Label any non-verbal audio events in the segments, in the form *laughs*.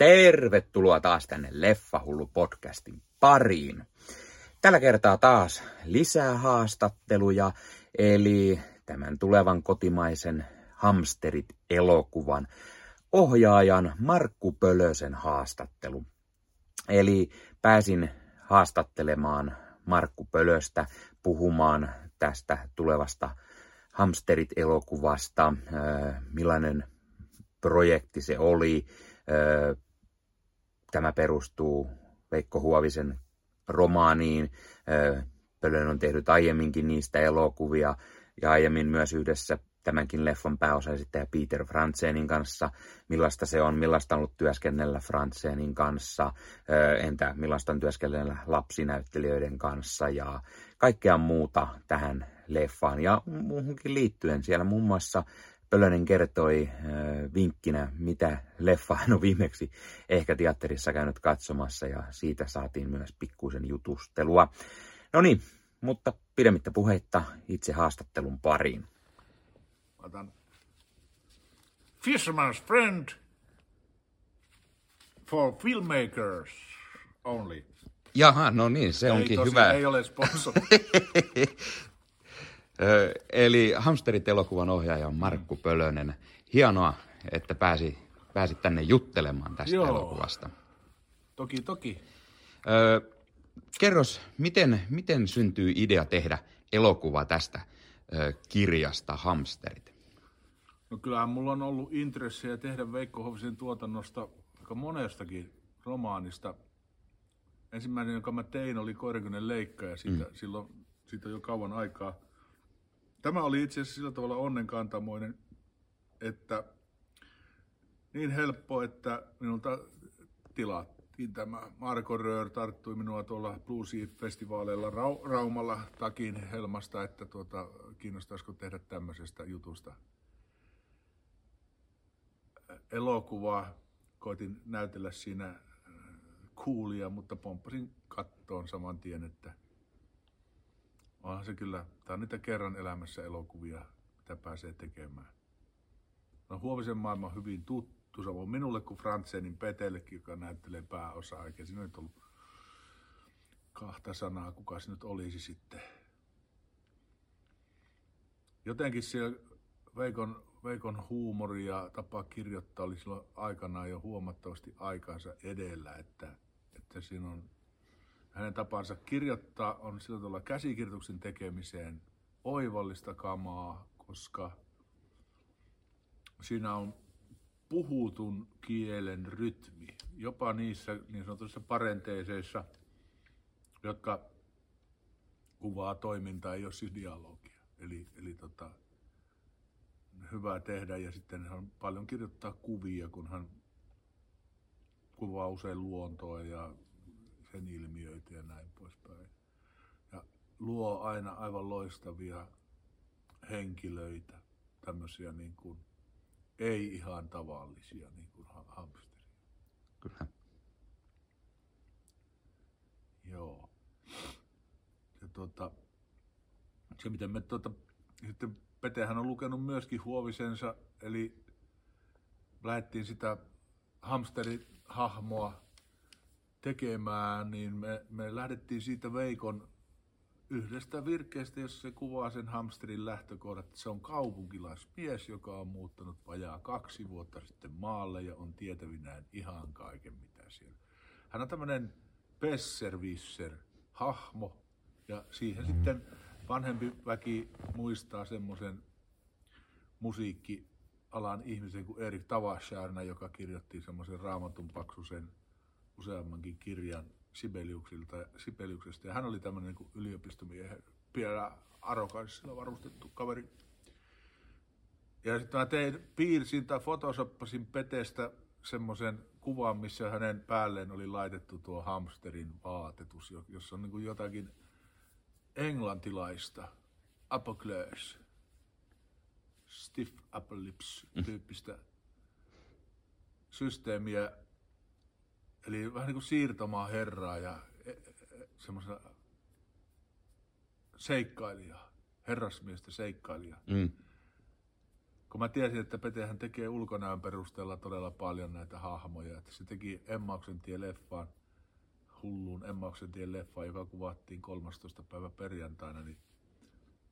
Tervetuloa taas tänne Leffahullu podcastin pariin. Tällä kertaa taas lisää haastatteluja, eli tämän tulevan kotimaisen Hamsterit-elokuvan ohjaajan Markku Pölösen haastattelu. Eli pääsin haastattelemaan Markku Pölöstä puhumaan tästä tulevasta Hamsterit-elokuvasta, millainen projekti se oli. Tämä perustuu Veikko Huovisen romaaniin. Pölön on tehnyt aiemminkin niistä elokuvia ja aiemmin myös yhdessä tämänkin leffan pääosaesittäjä Peter Frantzenin kanssa, millaista se on, millaista on ollut työskennellä Frantzenin kanssa, entä millaista on työskennellä lapsinäyttelijöiden kanssa ja kaikkea muuta tähän leffaan ja muuhunkin liittyen. Siellä muun muassa Pölönen kertoi vinkkinä, mitä leffa hän on *laughs* viimeksi ehkä teatterissa käynyt katsomassa ja siitä saatiin myös pikkuisen jutustelua. No niin, mutta pidemmittä puheitta itse haastattelun pariin. Otan Fisherman's Friend for Filmmakers only. Jaha, no niin, se onkin ei tosi, hyvä. Ei ole sponsor. *laughs* Eli Hamsterit-elokuvan ohjaaja on Markku Pölönen. Hienoa, että pääsi, pääsit tänne juttelemaan tästä Joo. elokuvasta. toki, toki. Ö, kerros, miten, miten syntyy idea tehdä elokuva tästä ö, kirjasta Hamsterit? No kyllähän mulla on ollut intressejä tehdä Veikko Hovisen tuotannosta aika monestakin romaanista. Ensimmäinen, jonka mä tein, oli Koirikunen leikka ja siitä, mm. silloin, siitä on jo kauan aikaa. Tämä oli itse asiassa sillä tavalla onnenkantamoinen, että niin helppo, että minulta tilattiin tämä. Marko Röör tarttui minua tuolla bluesi-festivaaleilla Rau- Raumalla takin helmasta, että tuota, kiinnostaisiko tehdä tämmöisestä jutusta elokuvaa. Koitin näytellä siinä äh, kuulia, mutta pomppasin kattoon saman tien, että onhan se kyllä, tämä on niitä kerran elämässä elokuvia, mitä pääsee tekemään. No Huovisen maailma on hyvin tuttu, samoin minulle kuin Frantsenin Petellekin, joka näyttelee pääosaa, eikä siinä nyt ollut kahta sanaa, kuka se nyt olisi sitten. Jotenkin siellä Veikon, Veikon huumori ja tapa kirjoittaa oli silloin aikanaan jo huomattavasti aikaansa edellä, että, että siinä on hänen tapansa kirjoittaa on sillä tavalla käsikirjoituksen tekemiseen oivallista kamaa, koska siinä on puhutun kielen rytmi, jopa niissä niin sanotuissa parenteeseissa, jotka kuvaa toimintaa, ei ole siis dialogia. Eli, eli tota, hyvä tehdä ja sitten hän paljon kirjoittaa kuvia, kun hän kuvaa usein luontoa ja sen ilmiöitä ja näin poispäin. Ja luo aina aivan loistavia henkilöitä, tämmöisiä niin kuin ei ihan tavallisia niin kuin ha- hamsteria. Kyllä. Joo. Ja tuota, se miten me tuota, sitten Petehän on lukenut myöskin Huovisensa, eli lähdettiin sitä hamsterihahmoa tekemään, niin me, me lähdettiin siitä Veikon yhdestä virkkeestä, jossa se kuvaa sen hamsterin lähtökohdat. Se on kaupunkilaismies, joka on muuttanut vajaa kaksi vuotta sitten maalle ja on tietävinään ihan kaiken, mitä siellä. Hän on tämmöinen besserwisser hahmo ja siihen sitten vanhempi väki muistaa semmoisen musiikkialan ihmisen kuin Erik Tavasharna, joka kirjoitti semmoisen raamatun paksusen useammankin kirjan Sibeliuksilta, Sibeliuksesta. Ja hän oli tämmöinen niin yliopistomiehen, pienellä arroganssilla varustettu kaveri. Ja sitten mä tein, piirsin tai photosoppasin Petestä semmoisen kuvan, missä hänen päälleen oli laitettu tuo hamsterin vaatetus, jossa on niin kuin jotakin englantilaista Apocalypse, stiff upper lips tyyppistä *laughs* systeemiä, eli vähän niin kuin siirtomaa herraa ja semmoista seikkailijaa, herrasmiestä seikkailijaa. Mm. kun mä tiesin, että Petehän tekee ulkonäön perusteella todella paljon näitä hahmoja, että se teki Emmauksen tie leffaan, hulluun Emmauksen tie leffaan, joka kuvattiin 13. päivä perjantaina, niin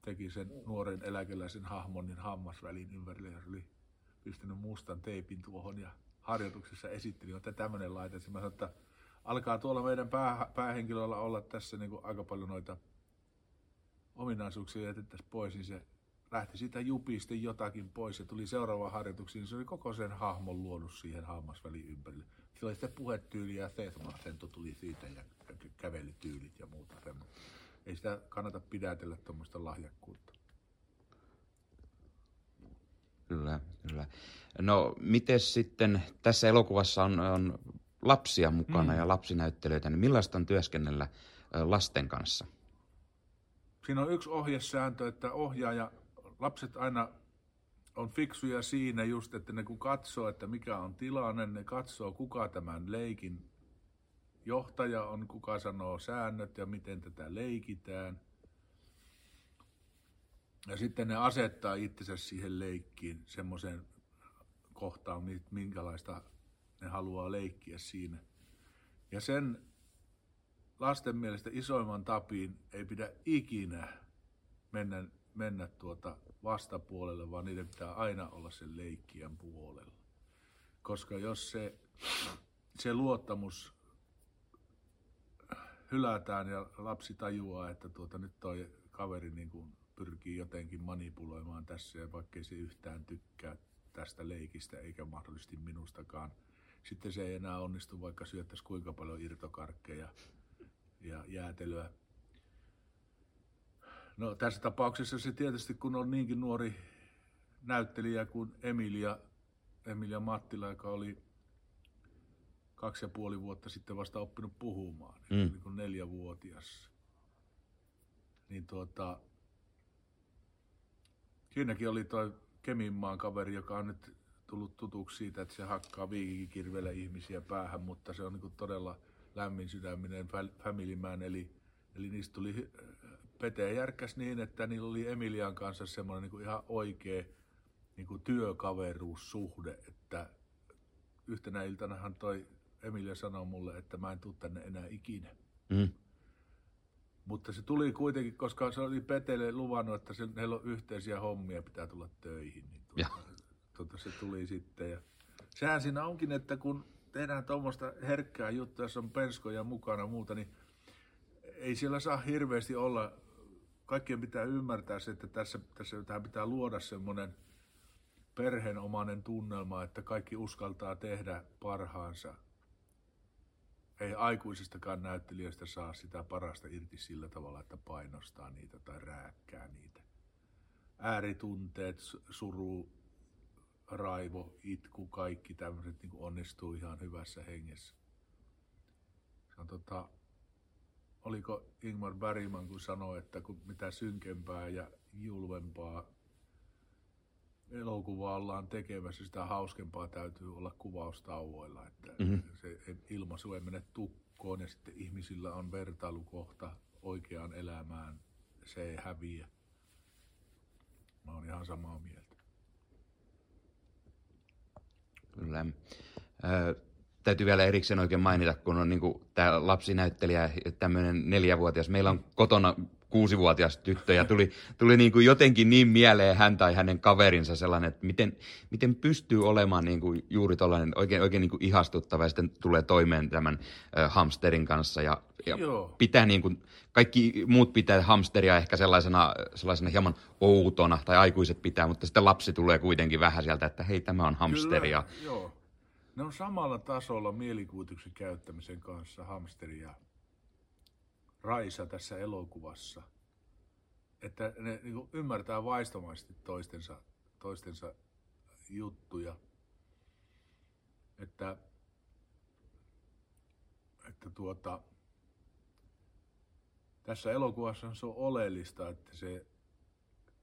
teki sen nuoren eläkeläisen hahmon niin hammasvälin ympärille ja se oli pistänyt mustan teipin tuohon ja harjoituksessa esitteli, että tämmöinen laite. Mä sanoin, että alkaa tuolla meidän pää, päähenkilöllä olla tässä niin kuin aika paljon noita ominaisuuksia jätettäisiin pois, niin se lähti siitä jupista jotakin pois ja tuli seuraava harjoituksiin, niin se oli koko sen hahmon luonut siihen hammasvälin ympärille. Se oli sitten puhetyyli ja Sesma-asento tuli siitä ja kävelytyylit ja muuta semmoista. Ei sitä kannata pidätellä tuommoista lahjakkuutta. Kyllä, kyllä. No, miten sitten, tässä elokuvassa on, on lapsia mukana mm. ja lapsinäyttelyitä, niin millaista on työskennellä lasten kanssa? Siinä on yksi ohjesääntö, että ohjaaja, lapset aina on fiksuja siinä just, että ne kun katsoo, että mikä on tilanne, ne katsoo kuka tämän leikin johtaja on, kuka sanoo säännöt ja miten tätä leikitään. Ja sitten ne asettaa itsensä siihen leikkiin semmoiseen kohtaan, minkälaista ne haluaa leikkiä siinä. Ja sen lasten mielestä isoimman tapiin ei pidä ikinä mennä, mennä tuota vastapuolelle, vaan niiden pitää aina olla sen leikkien puolella. Koska jos se, se luottamus hylätään ja lapsi tajuaa, että tuota, nyt toi kaveri niin kuin pyrkii jotenkin manipuloimaan tässä ja vaikkei se yhtään tykkää tästä leikistä eikä mahdollisesti minustakaan. Sitten se ei enää onnistu, vaikka syöttäisi kuinka paljon irtokarkkeja ja jäätelyä. No tässä tapauksessa se tietysti, kun on niinkin nuori näyttelijä kuin Emilia, Emilia Mattila, joka oli kaksi ja puoli vuotta sitten vasta oppinut puhumaan, mm. niin kuin neljävuotias. Niin tuota, siinäkin oli toi Keminmaan kaveri, joka on nyt tullut tutuksi siitä, että se hakkaa viikikirveellä ihmisiä päähän, mutta se on niin todella lämmin sydäminen family man, eli, eli niistä tuli Pete järkkäs niin, että niillä oli Emilian kanssa semmoinen niin ihan oikea niin työkaveruussuhde, että yhtenä iltanahan toi Emilia sanoi mulle, että mä en tule tänne enää ikinä. Mm. Mutta se tuli kuitenkin, koska se oli Petelle luvannut, että se, heillä on yhteisiä hommia, pitää tulla töihin. Niin tuota, tuota, se tuli sitten. Ja sehän siinä onkin, että kun tehdään tuommoista herkkää juttua, jos on penskoja mukana ja muuta, niin ei siellä saa hirveästi olla. Kaikkien pitää ymmärtää se, että tässä, tässä tähän pitää luoda semmoinen perheenomainen tunnelma, että kaikki uskaltaa tehdä parhaansa ei aikuisistakaan näyttelijöistä saa sitä parasta irti sillä tavalla, että painostaa niitä tai rääkkää niitä. Ääritunteet, suru, raivo, itku, kaikki tämmöiset niin onnistuu ihan hyvässä hengessä. Se on tota, oliko Ingmar Bergman, kun sanoi, että kun mitä synkempää ja julvempaa elokuvaa ollaan tekemässä, sitä hauskempaa täytyy olla kuvaustauoilla, että mm-hmm. se ilmaisu ei mene tukkoon ja sitten ihmisillä on vertailukohta oikeaan elämään, se ei häviä. Mä oon ihan samaa mieltä. Kyllä. Ö, täytyy vielä erikseen oikein mainita, kun on niin tämä lapsinäyttelijä, tämmöinen neljävuotias. Meillä on kotona kuusivuotias tyttö ja tuli, tuli niin kuin jotenkin niin mieleen hän tai hänen kaverinsa sellainen, että miten, miten pystyy olemaan niin kuin juuri tällainen oikein, oikein niin kuin ihastuttava ja sitten tulee toimeen tämän äh, hamsterin kanssa ja, ja pitää niin kuin, kaikki muut pitää hamsteria ehkä sellaisena, sellaisena hieman outona tai aikuiset pitää, mutta sitten lapsi tulee kuitenkin vähän sieltä, että hei tämä on hamsteria. Kyllä, joo. Ne on samalla tasolla mielikuvituksen käyttämisen kanssa hamsteria Raisa tässä elokuvassa. Että ne niin kuin ymmärtää vaistomaisesti toistensa, toistensa juttuja. Että, että tuota, tässä elokuvassa se on oleellista, että se,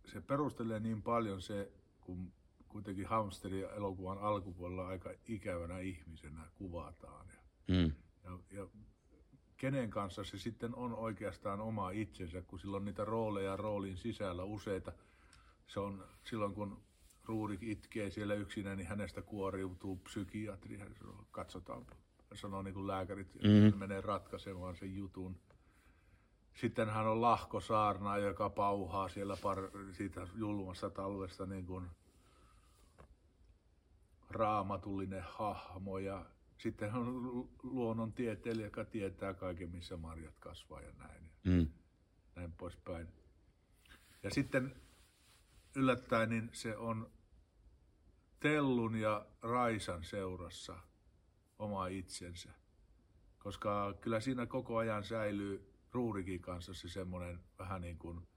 se perustelee niin paljon se, kun kuitenkin hamsteri elokuvan alkupuolella aika ikävänä ihmisenä kuvataan. Ja, mm. ja, ja kenen kanssa se sitten on oikeastaan oma itsensä, kun sillä on niitä rooleja roolin sisällä useita. Se on silloin, kun Ruurik itkee siellä yksinä, niin hänestä kuoriutuu psykiatri. Hän sanoo, katsotaan, sanoo niin kuin lääkärit, mm. että menee ratkaisemaan sen jutun. Sitten hän on Lahko Saarna, joka pauhaa siellä par- siitä julmassa talvesta niin kuin raamatullinen hahmo. Ja sitten hän on luonnontieteilijä, joka tietää kaiken, missä marjat kasvaa ja näin. Mm. Näin poispäin. Ja sitten yllättäen niin se on Tellun ja Raisan seurassa oma itsensä. Koska kyllä siinä koko ajan säilyy Ruurikin kanssa se semmoinen vähän niin kuin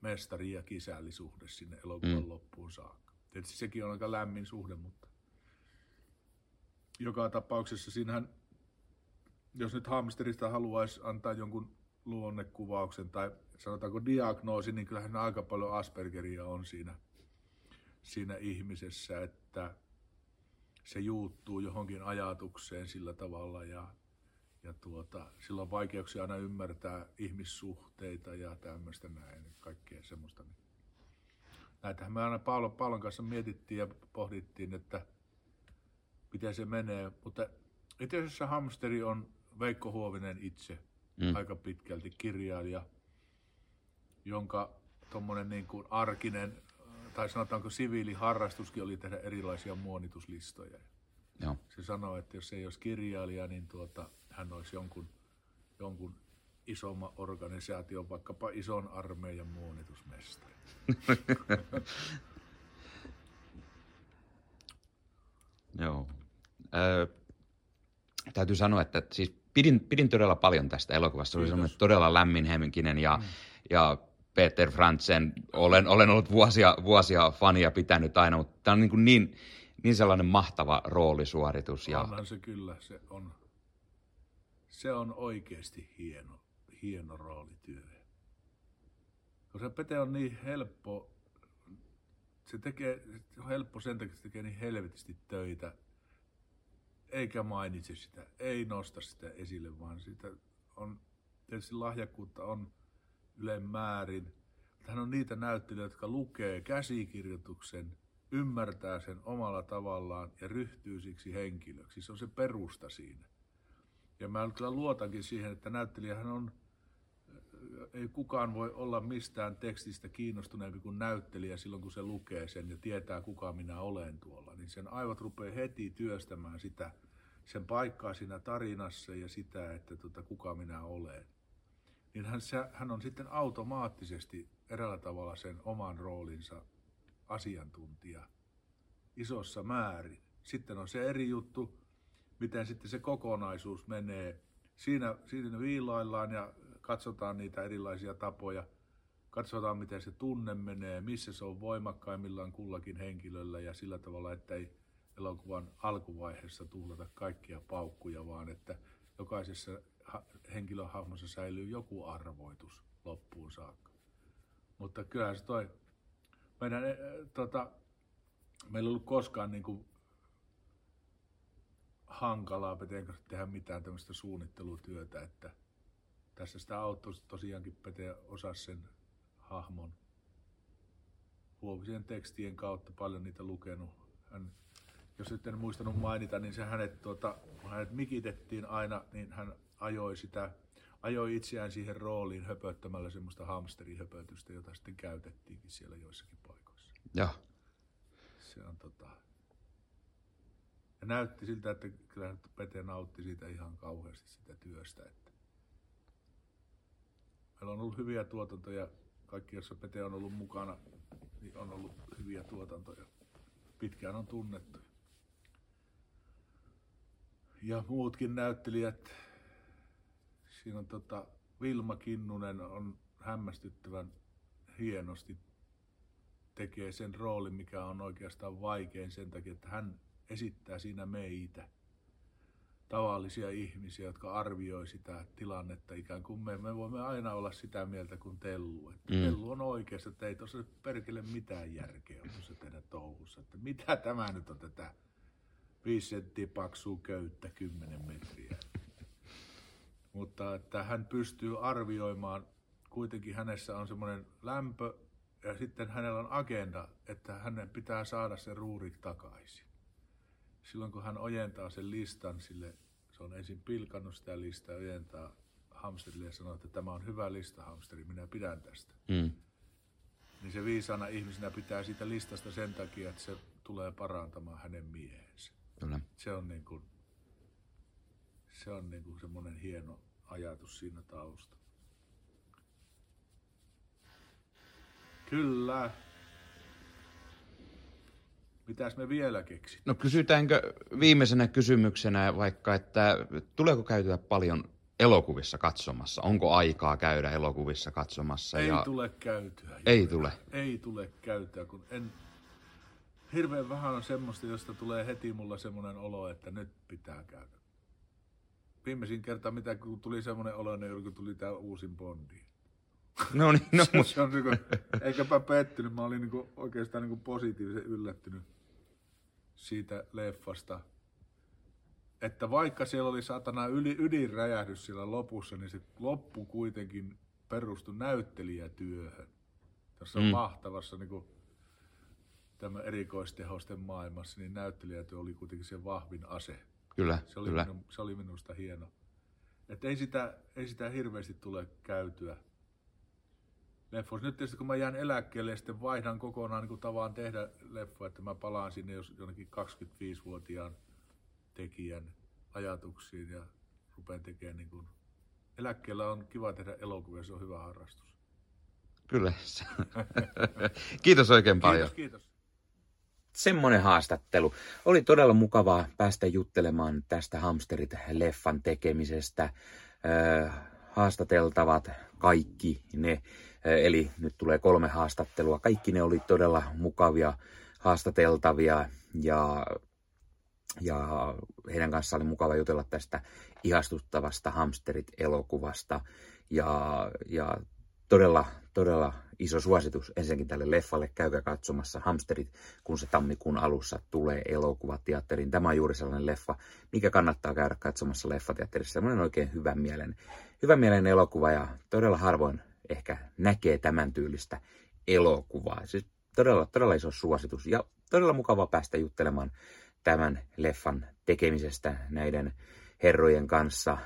mestari- ja kisällisuhde sinne elokuvan mm. loppuun saakka. Tietysti sekin on aika lämmin suhde, mutta joka tapauksessa siinähän, jos nyt hamsterista haluaisi antaa jonkun luonnekuvauksen tai sanotaanko diagnoosi, niin kyllähän aika paljon Aspergeria on siinä, siinä ihmisessä, että se juuttuu johonkin ajatukseen sillä tavalla ja, ja tuota, sillä on vaikeuksia aina ymmärtää ihmissuhteita ja tämmöistä näin, kaikkea semmoista. Näitähän me aina Paulon, Paulon kanssa mietittiin ja pohdittiin, että miten se menee, mutta itse asiassa hamsteri on Veikko Huovinen itse mm. aika pitkälti kirjailija, jonka tuommoinen niin kuin arkinen, tai sanotaanko siviiliharrastuskin oli tehdä erilaisia muonituslistoja. Joo. Se sanoi, että jos ei olisi kirjailija, niin tuota, hän olisi jonkun, jonkun isomman organisaation, vaikkapa ison armeijan muonitusmestari. *laughs* Joo. Täytyy sanoa, että siis pidin, pidin todella paljon tästä elokuvasta. Se oli semmoinen todella lämminhenkinen ja, mm. ja Peter Frantzen, olen, olen ollut vuosia, vuosia fania pitänyt aina, mutta tämä on niin, niin, niin sellainen mahtava roolisuoritus. Ja... Onhan se kyllä, se on, se on oikeasti hieno, hieno roolityö. Koska Pete on niin helppo, se tekee, se on helppo sen takia, että se tekee niin helvetisti töitä eikä mainitse sitä, ei nosta sitä esille, vaan sitä on, tietysti lahjakkuutta on yleen määrin. Hän on niitä näyttelijöitä, jotka lukee käsikirjoituksen, ymmärtää sen omalla tavallaan ja ryhtyy siksi henkilöksi. Se on se perusta siinä. Ja mä kyllä luotankin siihen, että näyttelijähän on, ei kukaan voi olla mistään tekstistä kiinnostuneempi kuin näyttelijä silloin, kun se lukee sen ja tietää, kuka minä olen tuolla. Niin sen aivot rupeaa heti työstämään sitä, sen paikkaa siinä tarinassa ja sitä, että tota, kuka minä olen. Niin hän, hän on sitten automaattisesti eräällä tavalla sen oman roolinsa asiantuntija isossa määrin. Sitten on se eri juttu, miten sitten se kokonaisuus menee. Siinä, siinä viilaillaan ja katsotaan niitä erilaisia tapoja. Katsotaan, miten se tunne menee, missä se on voimakkaimmillaan kullakin henkilöllä ja sillä tavalla, että ei elokuvan alkuvaiheessa tuhlata kaikkia paukkuja, vaan että jokaisessa henkilöhahmossa säilyy joku arvoitus loppuun saakka. Mutta kyllä se toi, meidän, e, tota, meillä ei ollut koskaan niin kuin hankalaa Peten tehdä mitään tämmöistä suunnittelutyötä, että tässä sitä auttoi tosiaankin Pete osasi sen hahmon huovisien tekstien kautta paljon niitä lukenut. Hän jos nyt en muistanut mainita, niin se hänet, tuota, kun hänet mikitettiin aina, niin hän ajoi sitä, ajoi itseään siihen rooliin höpöttämällä semmoista hamsterihöpötystä, jota sitten käytettiinkin siellä joissakin paikoissa. Ja. Se on tota... Ja näytti siltä, että kyllä Pete nautti siitä ihan kauheasti sitä työstä. Että... Meillä on ollut hyviä tuotantoja, kaikki joissa Pete on ollut mukana, niin on ollut hyviä tuotantoja. Pitkään on tunnettu ja muutkin näyttelijät. Siinä on tota, Vilma Kinnunen on hämmästyttävän hienosti tekee sen roolin, mikä on oikeastaan vaikein sen takia, että hän esittää siinä meitä, tavallisia ihmisiä, jotka arvioi sitä tilannetta ikään kuin me, me voimme aina olla sitä mieltä kuin Tellu. Että mm. Tellu on oikeassa, että ei tuossa perkele mitään järkeä tuossa tehdä touhussa. Että mitä tämä nyt on tätä 5 senttiä paksua köyttä 10 metriä. Mutta että hän pystyy arvioimaan, kuitenkin hänessä on semmoinen lämpö, ja sitten hänellä on agenda, että hänen pitää saada se ruuri takaisin. Silloin kun hän ojentaa sen listan sille, se on ensin pilkannut sitä listaa ja ojentaa hamsterille ja sanoo, että tämä on hyvä lista hamsteri, minä pidän tästä. Mm. Niin se viisana ihmisenä pitää siitä listasta sen takia, että se tulee parantamaan hänen miehensä. Kyllä. Se on niin kuin, se on niin kuin semmoinen hieno ajatus siinä taustalla. Kyllä. Mitäs me vielä keksit? No kysytäänkö viimeisenä kysymyksenä vaikka, että tuleeko käytyä paljon elokuvissa katsomassa? Onko aikaa käydä elokuvissa katsomassa? Ei ja... tule käytyä. Ei tule. Ei tule käytyä, kun en... Hirveän vähän on semmoista, josta tulee heti mulla semmoinen olo, että nyt pitää käydä. Viimeisin kerta, mitä kun tuli semmoinen olo, niin kun tuli tämä uusin Bondi. No niin, no, *laughs* se, se on niinku, eikäpä pettynyt, mä olin niinku oikeastaan niinku positiivisen yllättynyt siitä leffasta. Että vaikka siellä oli satana yli, ydinräjähdys siellä lopussa, niin se loppu kuitenkin perustui näyttelijätyöhön. Tässä on Mm. mahtavassa niinku, tämä erikoistehosten maailmassa, niin näyttelijätyö oli kuitenkin se vahvin ase. kyllä, Se oli, kyllä. minu, se oli minusta hieno. Että ei sitä, ei sitä hirveästi tule käytyä leffoissa. Nyt tietysti kun mä jään eläkkeelle ja sitten vaihdan kokonaan niin kuin tavan tehdä leffa, että mä palaan sinne jos jonnekin 25-vuotiaan tekijän ajatuksiin ja rupean tekemään niin kuin... Eläkkeellä on kiva tehdä elokuvia, se on hyvä harrastus. Kyllä. *laughs* Kiitos oikein paljon. Kiitos, kiitos. Semmoinen haastattelu. Oli todella mukavaa päästä juttelemaan tästä Hamsterit-leffan tekemisestä. Haastateltavat kaikki ne, eli nyt tulee kolme haastattelua. Kaikki ne oli todella mukavia haastateltavia ja, ja heidän kanssaan oli mukava jutella tästä ihastuttavasta Hamsterit-elokuvasta. Ja, ja todella, todella iso suositus ensinnäkin tälle leffalle. Käykää katsomassa Hamsterit, kun se tammikuun alussa tulee elokuvateatteriin. Tämä on juuri sellainen leffa, mikä kannattaa käydä katsomassa leffateatterissa. Sellainen oikein hyvän mielen, hyvän mielen elokuva ja todella harvoin ehkä näkee tämän tyylistä elokuvaa. Siis todella, todella iso suositus ja todella mukava päästä juttelemaan tämän leffan tekemisestä näiden herrojen kanssa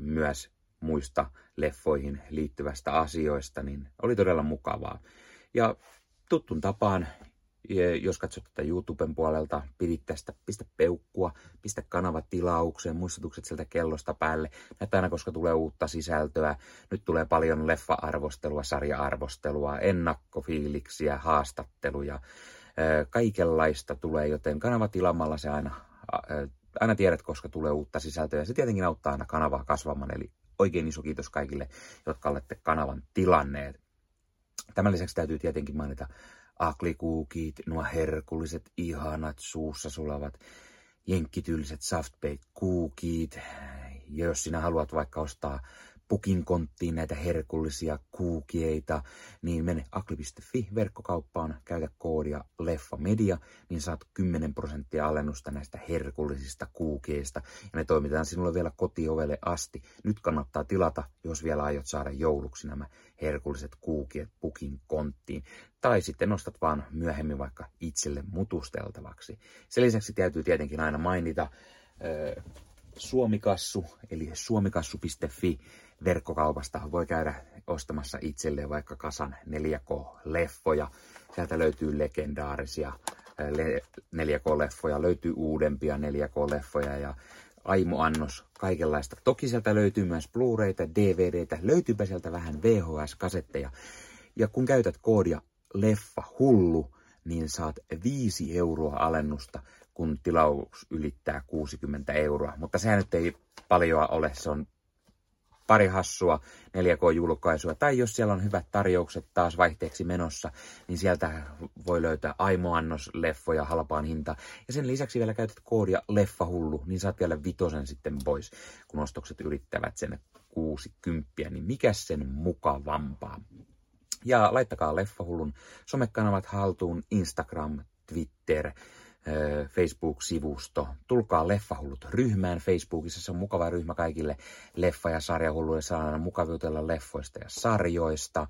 myös muista leffoihin liittyvästä asioista, niin oli todella mukavaa. Ja tuttun tapaan, jos katsot tätä YouTuben puolelta, pidit tästä, pistä peukkua, pistä kanava tilaukseen, muistutukset sieltä kellosta päälle. Näitä aina, koska tulee uutta sisältöä. Nyt tulee paljon leffa-arvostelua, sarja-arvostelua, ennakkofiiliksiä, haastatteluja. Kaikenlaista tulee, joten kanava tilaamalla se aina, aina tiedät, koska tulee uutta sisältöä. Se tietenkin auttaa aina kanavaa kasvamaan, eli oikein iso kiitos kaikille, jotka olette kanavan tilanneet. Tämän lisäksi täytyy tietenkin mainita aklikuukit, nuo herkulliset, ihanat, suussa sulavat, jenkkityyliset softbake kuukit. Ja jos sinä haluat vaikka ostaa pukin konttiin näitä herkullisia kuukieita, niin mene akli.fi verkkokauppaan, käytä koodia leffamedia, niin saat 10 prosenttia alennusta näistä herkullisista kuukieista. Ja ne toimitetaan sinulle vielä kotiovelle asti. Nyt kannattaa tilata, jos vielä aiot saada jouluksi nämä herkulliset kuukiet pukin konttiin. Tai sitten nostat vaan myöhemmin vaikka itselle mutusteltavaksi. Sen lisäksi täytyy tietenkin aina mainita, Suomikassu, eli suomikassu.fi verkkokaupasta voi käydä ostamassa itselleen vaikka kasan 4K-leffoja. Sieltä löytyy legendaarisia ää, le- 4K-leffoja, löytyy uudempia 4K-leffoja ja aimoannos kaikenlaista. Toki sieltä löytyy myös Blu-rayta, DVDtä, löytyypä sieltä vähän VHS-kasetteja. Ja kun käytät koodia leffa hullu, niin saat 5 euroa alennusta, kun tilaus ylittää 60 euroa. Mutta sehän nyt ei paljoa ole, se on pari hassua 4K-julkaisua, tai jos siellä on hyvät tarjoukset taas vaihteeksi menossa, niin sieltä voi löytää aimoannos-leffoja halpaan hintaan. Ja sen lisäksi vielä käytät koodia leffahullu, niin saat vielä vitosen sitten pois, kun ostokset ylittävät sen 60, niin mikä sen mukavampaa. Ja laittakaa Leffahullun somekanavat haltuun, Instagram, Twitter, Facebook-sivusto. Tulkaa Leffahullut ryhmään Facebookissa, se on mukava ryhmä kaikille leffa- ja sarjahulluille. Saa aina mukava jutella leffoista ja sarjoista.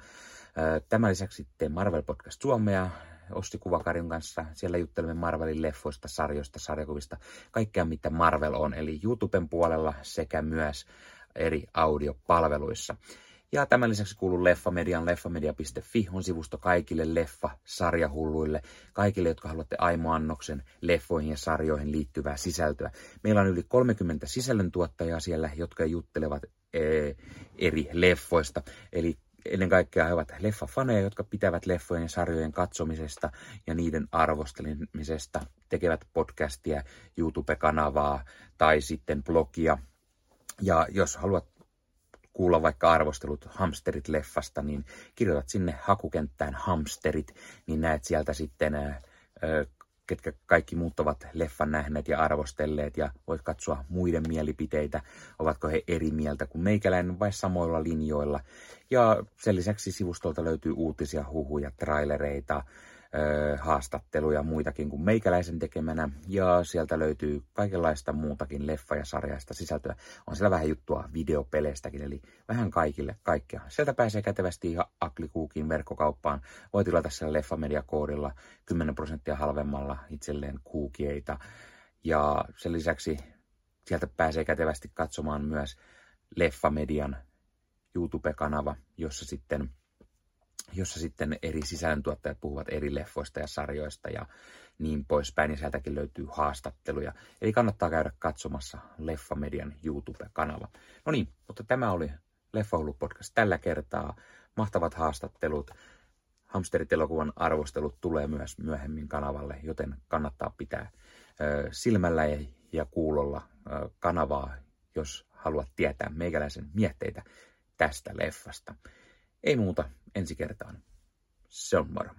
Tämän lisäksi teen Marvel Podcast Suomea, Ossi Kuvakarjun kanssa. Siellä juttelemme Marvelin leffoista, sarjoista, sarjakuvista, kaikkea mitä Marvel on, eli YouTuben puolella sekä myös eri audiopalveluissa. Ja tämän lisäksi kuuluu Leffamedian leffamedia.fi on sivusto kaikille leffa-sarjahulluille, kaikille, jotka haluatte aimoannoksen leffoihin ja sarjoihin liittyvää sisältöä. Meillä on yli 30 sisällöntuottajaa siellä, jotka juttelevat ee, eri leffoista. Eli ennen kaikkea he ovat leffafaneja, jotka pitävät leffojen ja sarjojen katsomisesta ja niiden arvostelemisesta, tekevät podcastia, YouTube-kanavaa tai sitten blogia. Ja jos haluat kuulla vaikka arvostelut Hamsterit-leffasta, niin kirjoitat sinne hakukenttään Hamsterit, niin näet sieltä sitten ketkä kaikki muut ovat leffan nähneet ja arvostelleet ja voit katsoa muiden mielipiteitä, ovatko he eri mieltä kuin meikäläinen vai samoilla linjoilla. Ja sen lisäksi sivustolta löytyy uutisia, huhuja, trailereita, haastatteluja muitakin kuin meikäläisen tekemänä. Ja sieltä löytyy kaikenlaista muutakin leffa- ja sarjaista sisältöä. On siellä vähän juttua videopeleistäkin, eli vähän kaikille kaikkea. Sieltä pääsee kätevästi ihan Aklikuukin verkkokauppaan. Voi tilata siellä Leffamedia-koodilla 10 prosenttia halvemmalla itselleen kuukieita. Ja sen lisäksi sieltä pääsee kätevästi katsomaan myös Leffamedian YouTube-kanava, jossa sitten jossa sitten eri sisällöntuottajat puhuvat eri leffoista ja sarjoista ja niin poispäin. Ja sieltäkin löytyy haastatteluja. Eli kannattaa käydä katsomassa Leffamedian YouTube-kanava. No niin, mutta tämä oli Leffahullu podcast tällä kertaa. Mahtavat haastattelut. Hamsterit-elokuvan arvostelut tulee myös myöhemmin kanavalle, joten kannattaa pitää ö, silmällä ja, ja kuulolla ö, kanavaa, jos haluat tietää meikäläisen mietteitä tästä leffasta. Ei muuta, ensi kertaan. Se on moro.